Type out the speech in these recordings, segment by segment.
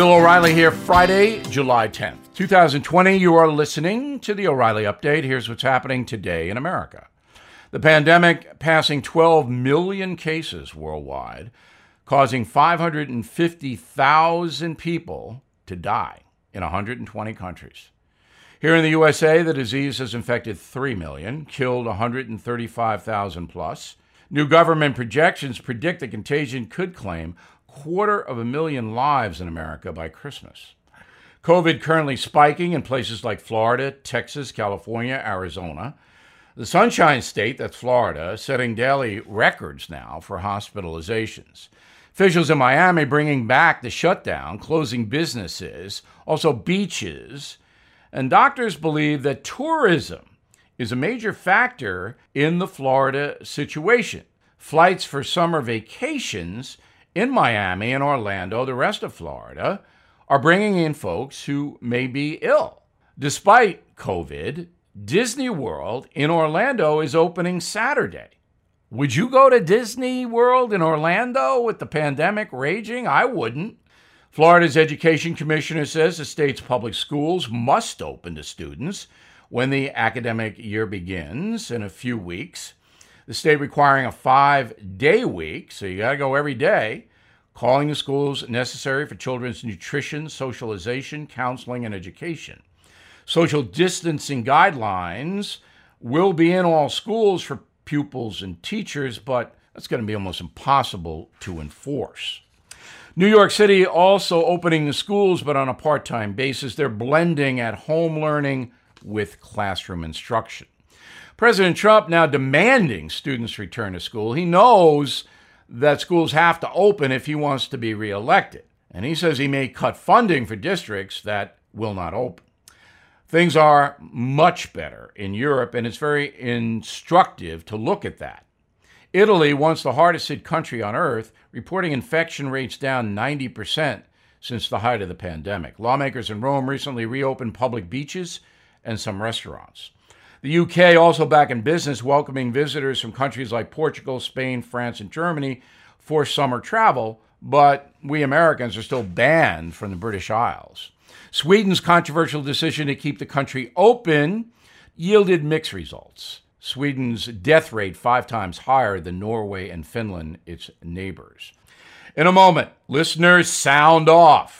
Bill O'Reilly here, Friday, July 10th, 2020. You are listening to the O'Reilly Update. Here's what's happening today in America. The pandemic passing 12 million cases worldwide, causing 550,000 people to die in 120 countries. Here in the USA, the disease has infected 3 million, killed 135,000 plus. New government projections predict the contagion could claim quarter of a million lives in America by Christmas. COVID currently spiking in places like Florida, Texas, California, Arizona. The Sunshine State, that's Florida, setting daily records now for hospitalizations. Officials in Miami bringing back the shutdown, closing businesses, also beaches. And doctors believe that tourism is a major factor in the Florida situation. Flights for summer vacations in Miami and Orlando, the rest of Florida, are bringing in folks who may be ill. Despite COVID, Disney World in Orlando is opening Saturday. Would you go to Disney World in Orlando with the pandemic raging? I wouldn't. Florida's education commissioner says the state's public schools must open to students when the academic year begins in a few weeks the state requiring a five day week, so you got to go every day, calling the schools necessary for children's nutrition, socialization, counseling, and education. Social distancing guidelines will be in all schools for pupils and teachers, but that's going to be almost impossible to enforce. New York City also opening the schools, but on a part time basis. They're blending at home learning with classroom instruction. President Trump now demanding students return to school. He knows that schools have to open if he wants to be reelected. And he says he may cut funding for districts that will not open. Things are much better in Europe, and it's very instructive to look at that. Italy, once the hardest hit country on earth, reporting infection rates down 90% since the height of the pandemic. Lawmakers in Rome recently reopened public beaches and some restaurants. The UK also back in business, welcoming visitors from countries like Portugal, Spain, France, and Germany for summer travel, but we Americans are still banned from the British Isles. Sweden's controversial decision to keep the country open yielded mixed results. Sweden's death rate five times higher than Norway and Finland, its neighbors. In a moment, listeners sound off.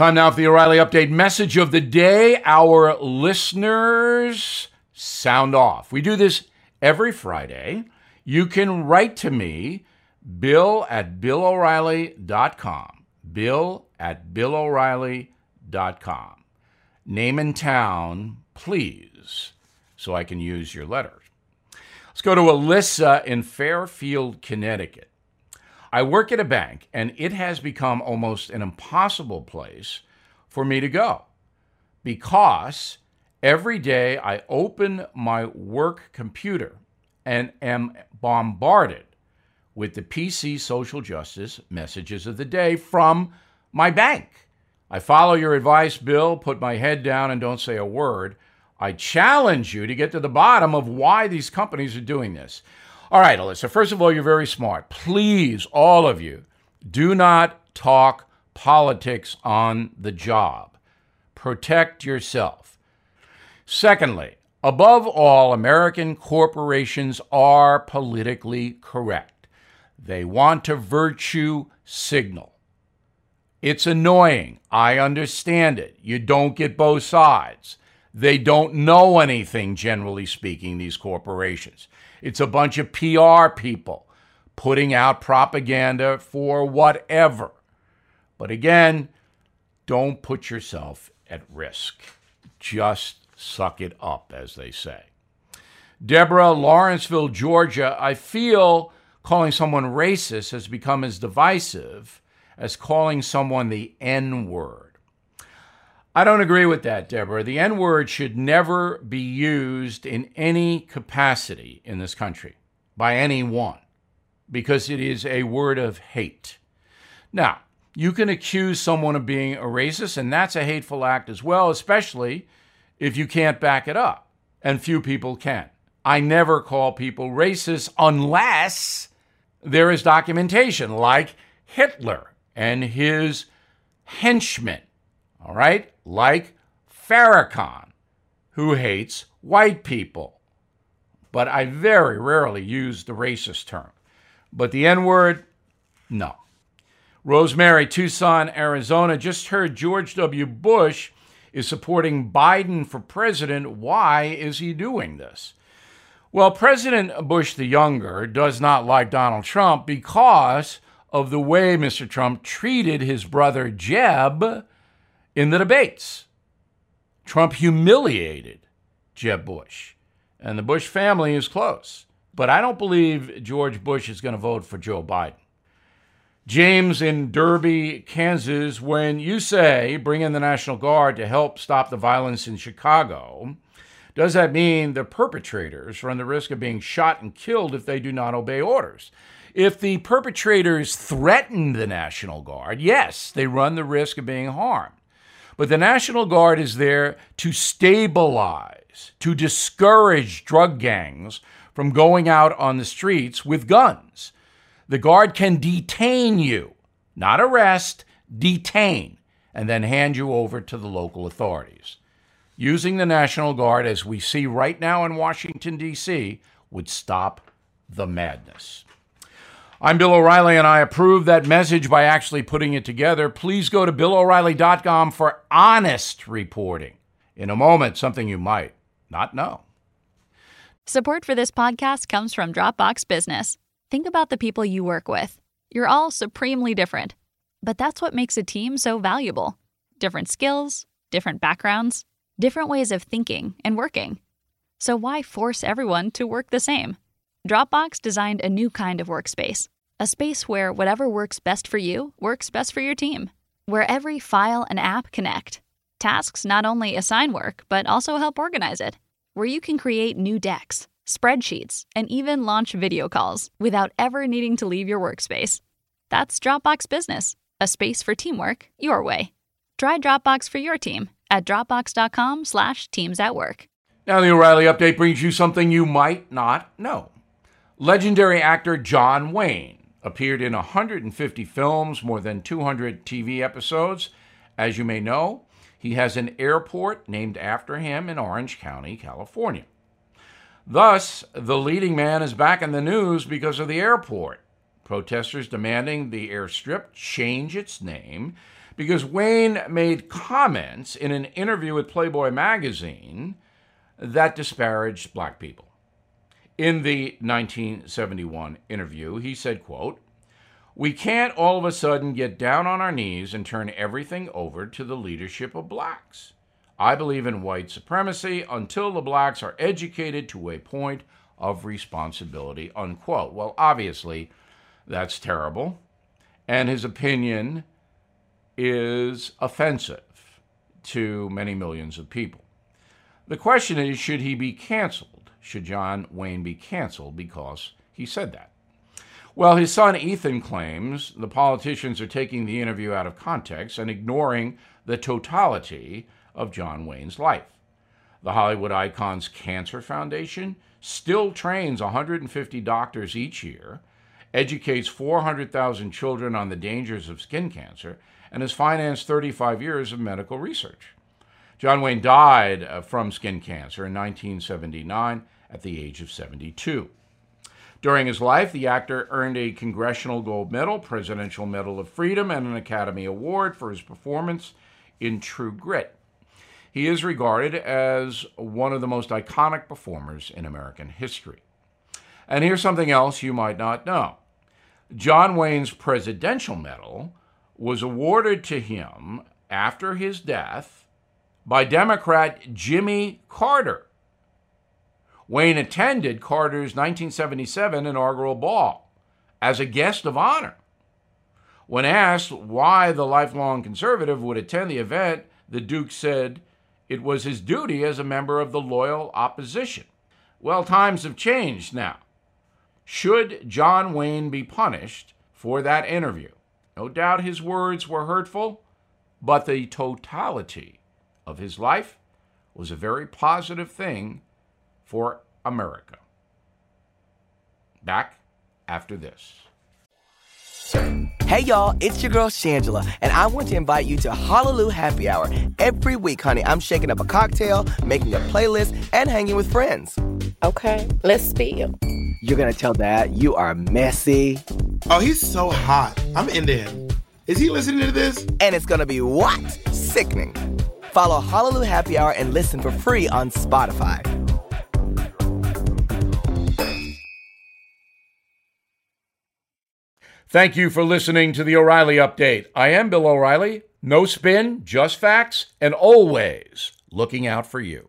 Time now for the O'Reilly Update message of the day. Our listeners sound off. We do this every Friday. You can write to me, bill at billoreilly.com. Bill at billoreilly.com. Name and town, please, so I can use your letters. Let's go to Alyssa in Fairfield, Connecticut. I work at a bank, and it has become almost an impossible place for me to go because every day I open my work computer and am bombarded with the PC social justice messages of the day from my bank. I follow your advice, Bill, put my head down and don't say a word. I challenge you to get to the bottom of why these companies are doing this. All right, Alyssa, first of all, you're very smart. Please, all of you, do not talk politics on the job. Protect yourself. Secondly, above all, American corporations are politically correct. They want to virtue signal. It's annoying. I understand it. You don't get both sides. They don't know anything, generally speaking, these corporations. It's a bunch of PR people putting out propaganda for whatever. But again, don't put yourself at risk. Just suck it up, as they say. Deborah, Lawrenceville, Georgia, I feel calling someone racist has become as divisive as calling someone the N word. I don't agree with that, Deborah. The N word should never be used in any capacity in this country by anyone because it is a word of hate. Now, you can accuse someone of being a racist, and that's a hateful act as well, especially if you can't back it up. And few people can. I never call people racist unless there is documentation, like Hitler and his henchmen, all right? Like Farrakhan, who hates white people. But I very rarely use the racist term. But the N word, no. Rosemary, Tucson, Arizona, just heard George W. Bush is supporting Biden for president. Why is he doing this? Well, President Bush the Younger does not like Donald Trump because of the way Mr. Trump treated his brother Jeb in the debates. Trump humiliated Jeb Bush, and the Bush family is close. But I don't believe George Bush is going to vote for Joe Biden. James in Derby, Kansas, when you say bring in the National Guard to help stop the violence in Chicago, does that mean the perpetrators run the risk of being shot and killed if they do not obey orders? If the perpetrators threaten the National Guard, yes, they run the risk of being harmed. But the National Guard is there to stabilize, to discourage drug gangs from going out on the streets with guns. The Guard can detain you, not arrest, detain, and then hand you over to the local authorities using the National Guard, as we see right now in Washington, D.C., would stop the madness. I'm Bill O'Reilly, and I approve that message by actually putting it together. Please go to BillO'Reilly.com for honest reporting. In a moment, something you might not know. Support for this podcast comes from Dropbox Business. Think about the people you work with. You're all supremely different, but that's what makes a team so valuable different skills, different backgrounds different ways of thinking and working. So why force everyone to work the same? Dropbox designed a new kind of workspace, a space where whatever works best for you works best for your team, where every file and app connect. Tasks not only assign work, but also help organize it, where you can create new decks, spreadsheets, and even launch video calls without ever needing to leave your workspace. That's Dropbox Business, a space for teamwork your way. Try Dropbox for your team at dropbox.com slash teams at work. Now, the O'Reilly Update brings you something you might not know. Legendary actor John Wayne appeared in 150 films, more than 200 TV episodes. As you may know, he has an airport named after him in Orange County, California. Thus, the leading man is back in the news because of the airport. Protesters demanding the airstrip change its name because Wayne made comments in an interview with Playboy magazine that disparaged black people. In the 1971 interview, he said, quote, "We can't all of a sudden get down on our knees and turn everything over to the leadership of blacks. I believe in white supremacy until the blacks are educated to a point of responsibility." Unquote. Well, obviously, that's terrible. And his opinion is offensive to many millions of people. The question is should he be canceled? Should John Wayne be canceled because he said that? Well, his son Ethan claims the politicians are taking the interview out of context and ignoring the totality of John Wayne's life. The Hollywood Icon's Cancer Foundation still trains 150 doctors each year, educates 400,000 children on the dangers of skin cancer, and has financed 35 years of medical research. John Wayne died uh, from skin cancer in 1979 at the age of 72. During his life, the actor earned a Congressional Gold Medal, Presidential Medal of Freedom, and an Academy Award for his performance in True Grit. He is regarded as one of the most iconic performers in American history. And here's something else you might not know John Wayne's Presidential Medal was awarded to him after his death by Democrat Jimmy Carter. Wayne attended Carter's 1977 inaugural ball as a guest of honor. When asked why the lifelong conservative would attend the event the Duke said it was his duty as a member of the loyal opposition. Well, times have changed now. Should John Wayne be punished for that interview? No doubt his words were hurtful, but the totality of his life was a very positive thing for America. Back after this. Hey y'all, it's your girl Shangela, and I want to invite you to Hallelujah Happy Hour. Every week, honey, I'm shaking up a cocktail, making a playlist, and hanging with friends. Okay, let's spill. You're gonna tell Dad you are messy. Oh, he's so hot. I'm into him. Is he listening to this? And it's gonna be what? Sickening. Follow Hallelujah Happy Hour and listen for free on Spotify. Thank you for listening to the O'Reilly Update. I am Bill O'Reilly. No spin, just facts, and always looking out for you.